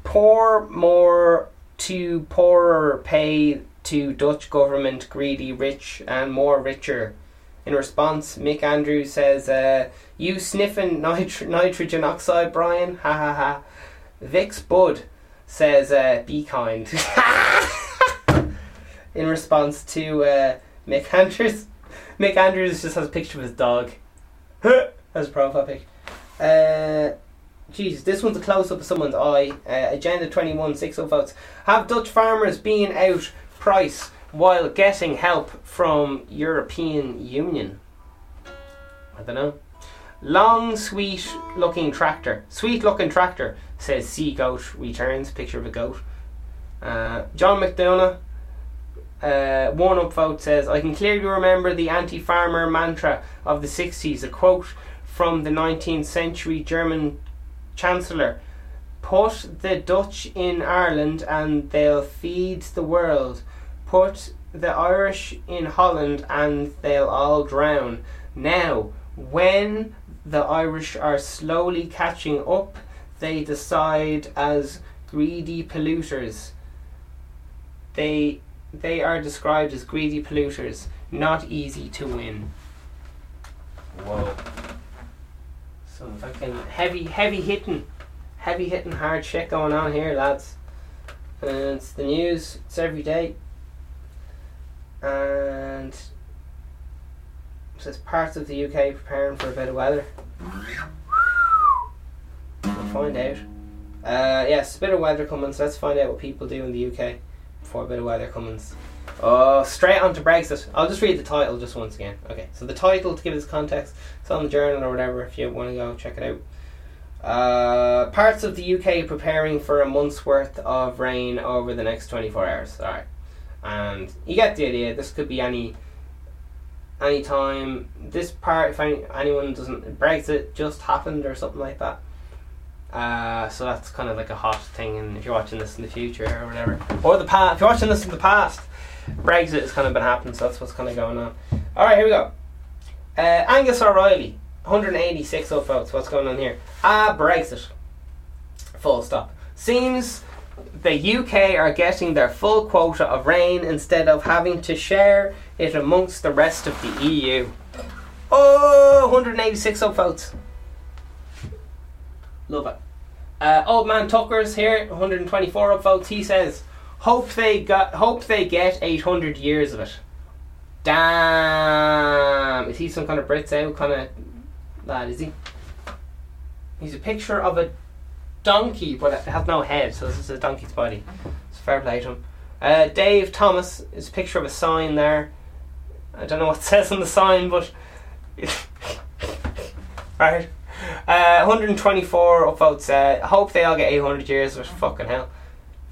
poor more to poorer pay to Dutch government greedy rich and more richer. In response, Mick Andrews says, uh, You sniffing nitro- nitrogen oxide, Brian? Ha ha ha. Vix Bud says, uh, Be kind. In response to uh, Mick Andrews, Mick Andrews just has a picture of his dog as a profile pic. Uh, Jesus, this one's a close up of someone's eye. Uh, Agenda 21, 6 votes. Have Dutch farmers been out price while getting help from European Union? I don't know. Long, sweet looking tractor. Sweet looking tractor, says Sea Goat Returns. Picture of a goat. Uh, John McDonough, uh, one upvote says, I can clearly remember the anti farmer mantra of the 60s, a quote from the 19th century German Chancellor Put the Dutch in Ireland and they'll feed the world. Put the Irish in Holland and they'll all drown. Now, when the Irish are slowly catching up, they decide as greedy polluters. They they are described as greedy polluters, not easy to win. Whoa. Some fucking heavy, heavy hitting, heavy hitting hard shit going on here, lads. And it's the news, it's every day. And says parts of the UK preparing for a bit of weather. We'll find out. Uh, yes, a bit of weather coming, so let's find out what people do in the UK before a bit of weather comes. Oh, straight on to Brexit. I'll just read the title just once again. Okay, so the title, to give this context, it's on the journal or whatever if you want to go check it out. Uh, parts of the UK preparing for a month's worth of rain over the next 24 hours. Alright. And you get the idea. This could be any any time. This part, if any, anyone doesn't. Brexit just happened or something like that. Uh, so that's kind of like a hot thing, and if you're watching this in the future or whatever, or the past, if you're watching this in the past, Brexit has kind of been happening, so that's what's kind of going on. All right, here we go. Uh, Angus O'Reilly, 186 votes. What's going on here? Ah, Brexit. Full stop. Seems the UK are getting their full quota of rain instead of having to share it amongst the rest of the EU. Oh, 186 upvotes. Love it. Uh, old man Tucker's here, 124 upvotes. He says, "Hope they got, hope they get 800 years of it." Damn, is he some kind of Brits out kind of lad? Is he? He's a picture of a donkey, but it has no head, so this is a donkey's body. It's fair play to him. Uh, Dave Thomas is a picture of a sign there. I don't know what it says on the sign, but right. Uh, 124 upvotes. Uh, hope they all get 800 years of fucking hell.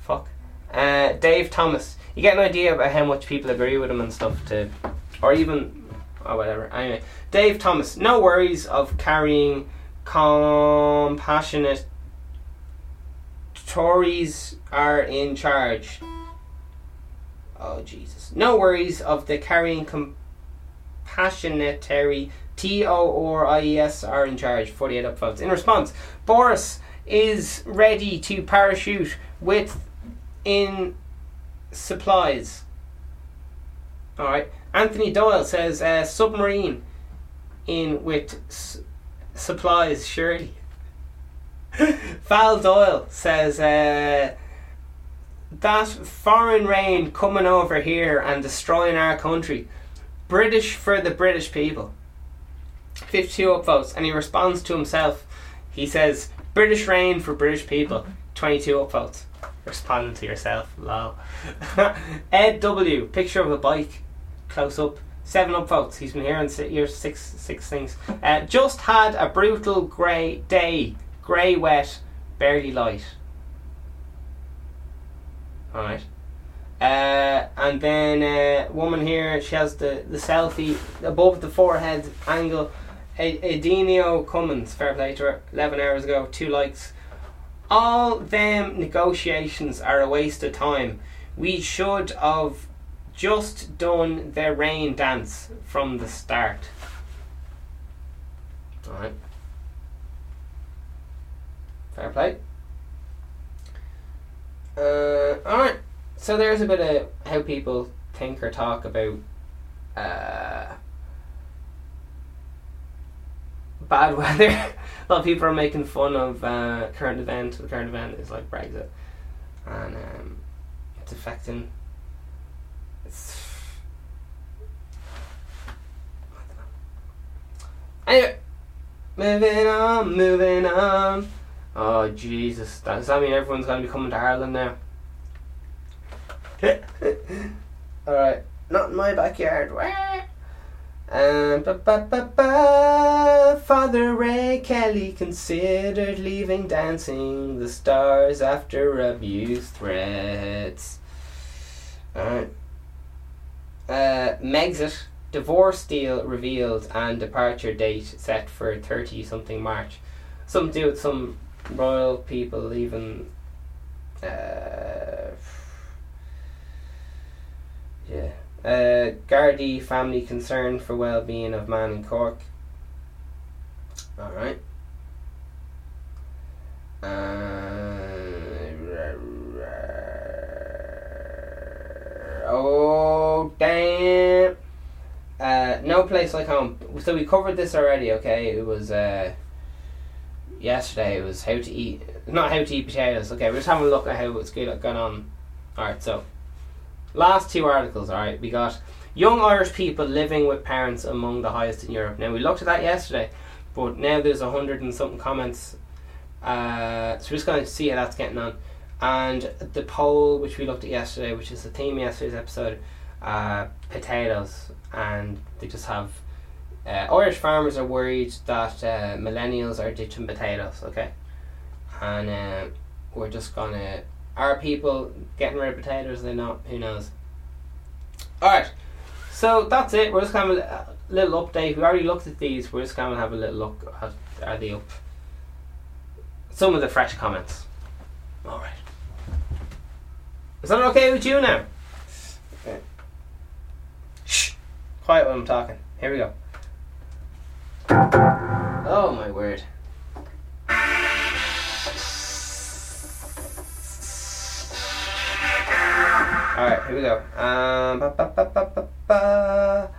Fuck. Uh, Dave Thomas. You get an idea about how much people agree with him and stuff, to, or even, or whatever. Anyway, Dave Thomas. No worries of carrying compassionate. Tories are in charge. Oh Jesus! No worries of the carrying compassionatary T O R I E S are in charge. Forty eight upvotes. In response, Boris is ready to parachute with in supplies. All right. Anthony Doyle says uh, submarine in with s- supplies. Surely. Val Doyle says uh, that foreign rain coming over here and destroying our country. British for the British people. 52 upvotes, and he responds to himself. He says, British rain for British people. 22 upvotes. Responding to yourself, lol. Ed W, picture of a bike, close up. Seven upvotes. He's been here here six six things. Uh, just had a brutal grey day. Grey wet, barely light. Alright. Uh, and then uh, woman here, she has the, the selfie above the forehead angle. Edinio Cummins, fair play to her, 11 hours ago, two likes. All them negotiations are a waste of time. We should have just done their rain dance from the start. Alright. Fair play. Uh, alright. So there's a bit of how people think or talk about uh, bad weather. a lot of people are making fun of uh, current event. The current event is like Brexit, and um, it's affecting. It's. Anyway, moving on, moving on. Oh Jesus! Does that mean everyone's going to be coming to Ireland now? All right, not in my backyard. Wah. Um, ba, ba, ba, ba. Father Ray Kelly considered leaving Dancing the Stars after abuse threats. Alright. Uh, Megxit divorce deal revealed and departure date set for 30 something March. Something to do with some royal people even Uh, yeah. Uh, family concerned for well-being of man in Cork. All right. Uh, oh damn! Uh, no place like home. So we covered this already. Okay, it was uh, yesterday. It was how to eat, not how to eat potatoes. Okay, we're just having a look at how it's going on. All right, so last two articles, alright, we got young Irish people living with parents among the highest in Europe. Now we looked at that yesterday, but now there's a hundred and something comments. Uh, so we're just going to see how that's getting on. And the poll which we looked at yesterday, which is the theme of yesterday's episode, uh, potatoes, and they just have uh, Irish farmers are worried that uh, millennials are ditching potatoes. Okay, and uh, we're just gonna are people getting rid of potatoes? Are they not? Who knows? Alright, so that's it. We're just kind of a little update. We already looked at these. We're just to have a little look. At, are they up? Some of the fresh comments. Alright. Is that okay with you now? Okay. Shh. Quiet when I'm talking. Here we go. Oh my word. Alright, here we go. Um, ba, ba, ba, ba, ba, ba.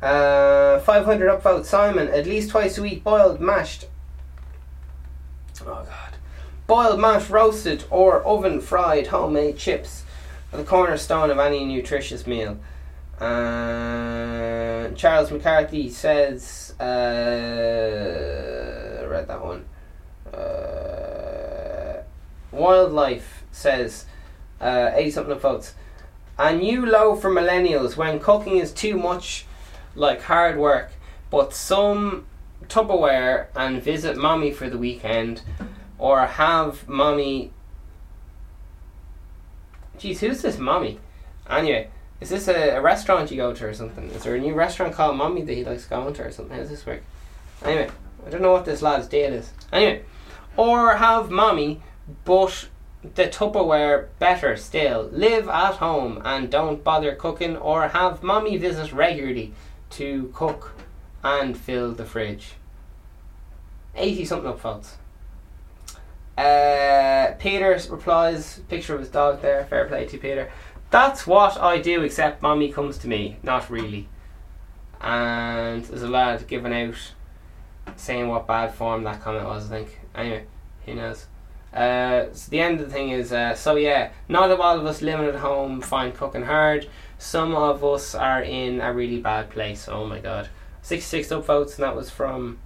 Uh, 500 upvote Simon, at least twice a week, boiled, mashed. Oh god. Boiled, mashed, roasted, or oven fried homemade chips the cornerstone of any nutritious meal. Uh, Charles McCarthy says, uh, read that one. Uh, Wildlife says, uh, 80 something votes. A new low for millennials when cooking is too much like hard work, but some Tupperware and visit mommy for the weekend, or have mommy. Jeez, who's this mommy? Anyway, is this a, a restaurant you go to or something? Is there a new restaurant called Mommy that he likes going to or something? How does this work? Anyway, I don't know what this lad's deal is. Anyway, or have mommy, but the Tupperware better still. Live at home and don't bother cooking, or have mommy visit regularly to cook and fill the fridge. 80 something up, folks. Uh, Peter replies, picture of his dog there, fair play to Peter. That's what I do, except mommy comes to me. Not really. And there's a lad giving out saying what bad form that comment was, I think. Anyway, who knows? Uh, so the end of the thing is, uh, so yeah, not all of us living at home find cooking hard. Some of us are in a really bad place. Oh my god. 66 upvotes, and that was from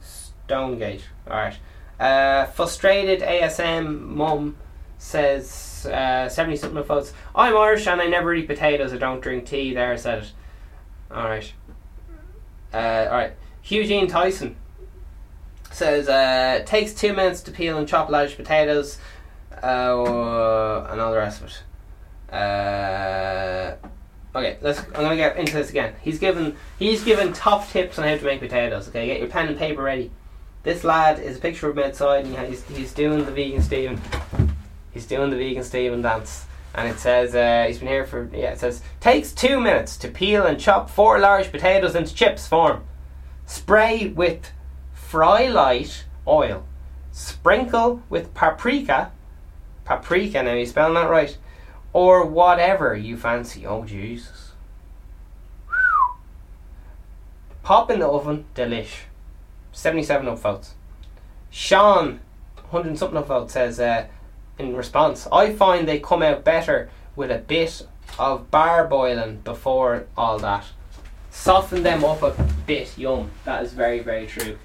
Stonegate. Alright. Uh, frustrated ASM mum says uh, 70 something votes. I'm Irish and I never eat potatoes. I don't drink tea. There, I said it. Alright. Uh, Alright. Eugene Tyson says uh, takes two minutes to peel and chop large potatoes uh, and all the rest of it. Uh, okay, let's. I'm gonna get into this again. He's given he's given top tips on how to make potatoes. Okay, get your pen and paper ready. This lad is a picture of him outside, and he's he's doing the vegan Stephen. He's doing the vegan Stephen dance, and it says uh, he's been here for yeah. It says takes two minutes to peel and chop four large potatoes into chips form. Spray with fry light oil. Sprinkle with paprika. Paprika. Now you spelling that right, or whatever you fancy. Oh Jesus. Pop in the oven, delish. 77 upvotes. Sean, 100 something upvotes, says uh, in response, I find they come out better with a bit of par boiling before all that. Soften them up a bit, yum. That is very, very true.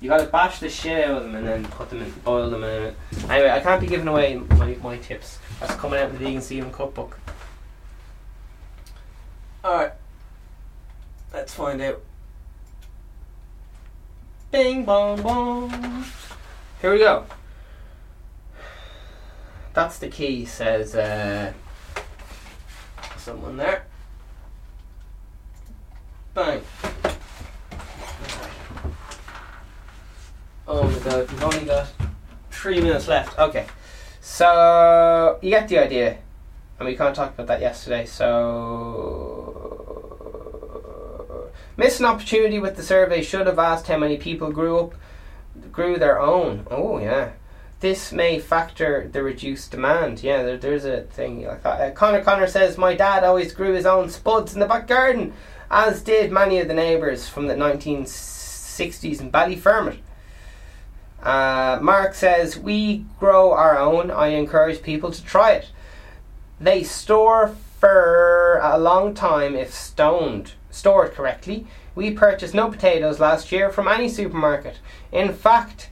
You gotta bash the shit out of them and then put them in, boil them in it. Anyway, I can't be giving away my, my tips. That's coming out in the Vegan Steven cookbook. Alright. Let's find out. Bing bong bong. Here we go. That's the key, says uh, someone there. Bang. Oh my god, we've only got three minutes left. Okay. So, you get the idea. And we of talked about that yesterday. So, missed an opportunity with the survey. Should have asked how many people grew up, grew their own. Oh, yeah. This may factor the reduced demand. Yeah, there, there's a thing like that. Uh, Connor Connor says, My dad always grew his own spuds in the back garden, as did many of the neighbours from the 1960s in Ballyfermot. Uh, Mark says, We grow our own. I encourage people to try it. They store for a long time if stoned, stored correctly. We purchased no potatoes last year from any supermarket. In fact,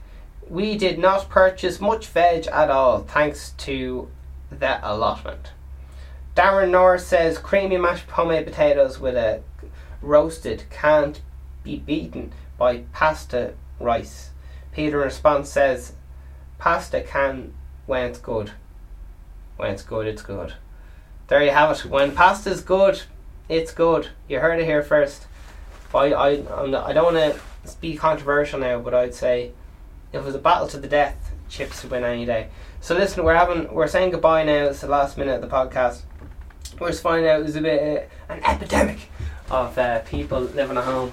we did not purchase much veg at all thanks to the allotment. Darren Norris says creamy mashed homemade potatoes with a roasted can't be beaten by pasta rice. Peter in response says pasta can when it's good. When it's good, it's good. There you have it. When pasta's good, it's good. You heard it here first. I I not, I don't want to be controversial now, but I'd say if it was a battle to the death, chips would win any day. So listen, we're having we're saying goodbye now. It's the last minute of the podcast. We're just finding out there's a bit uh, an epidemic of uh, people living at home.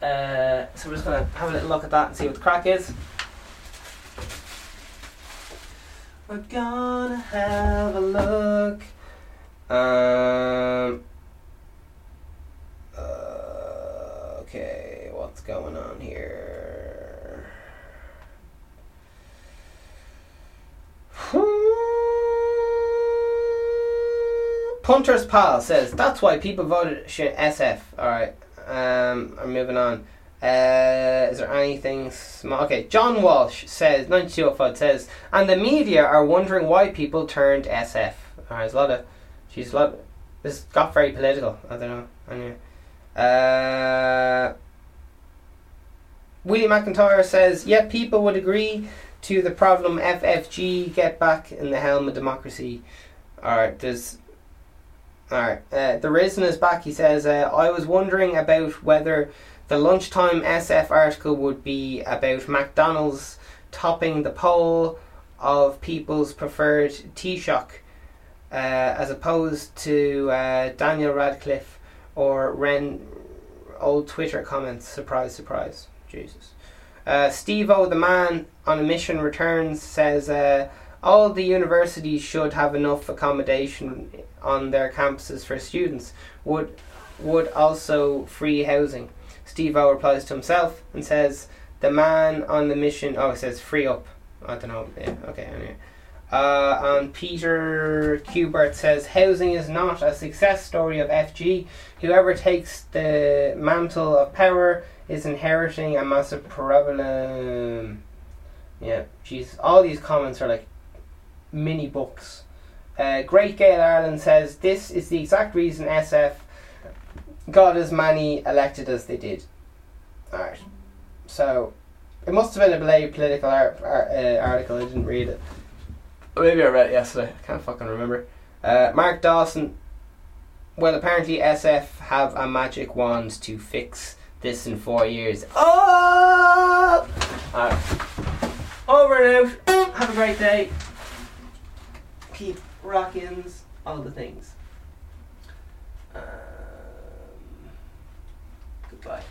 Uh, so we're just gonna have a little look at that and see what the crack is. We're gonna have a look. Um. uh, okay, what's going on here? Punter's pal says that's why people voted SF. All right, um, I'm moving on. Uh, is there anything small? Okay, John Walsh says, 9205 says, and the media are wondering why people turned SF. Alright, there's a lot of, she's a lot, this got very political. I don't know. Anyway. Uh, William McIntyre says, yeah, people would agree to the problem FFG get back in the helm of democracy. Alright, there's Alright, uh, the Risen is back. He says, uh, I was wondering about whether the lunchtime SF article would be about McDonald's topping the poll of people's preferred Taoiseach uh, as opposed to uh, Daniel Radcliffe or Ren old Twitter comments. Surprise, surprise. Jesus. Uh, Steve O, the man on a mission returns, says uh, all the universities should have enough accommodation on their campuses for students. Would would also free housing. Steve O replies to himself and says, "The man on the mission." Oh, it says free up. I don't know. Yeah. Okay. Anyway. Uh, and Peter Kubert says housing is not a success story of FG. Whoever takes the mantle of power is inheriting a massive problem. Yeah, jeez. All these comments are like mini books. Uh, Great Gail Ireland says this is the exact reason SF got as many elected as they did. Alright. So, it must have been a Blade political uh, article, I didn't read it. Maybe I read it yesterday. I can't fucking remember. Uh, Mark Dawson. Well, apparently SF have a magic wand to fix this in four years. Oh! Right. Over and out. Have a great day. Keep rockins. All the things. Um, goodbye.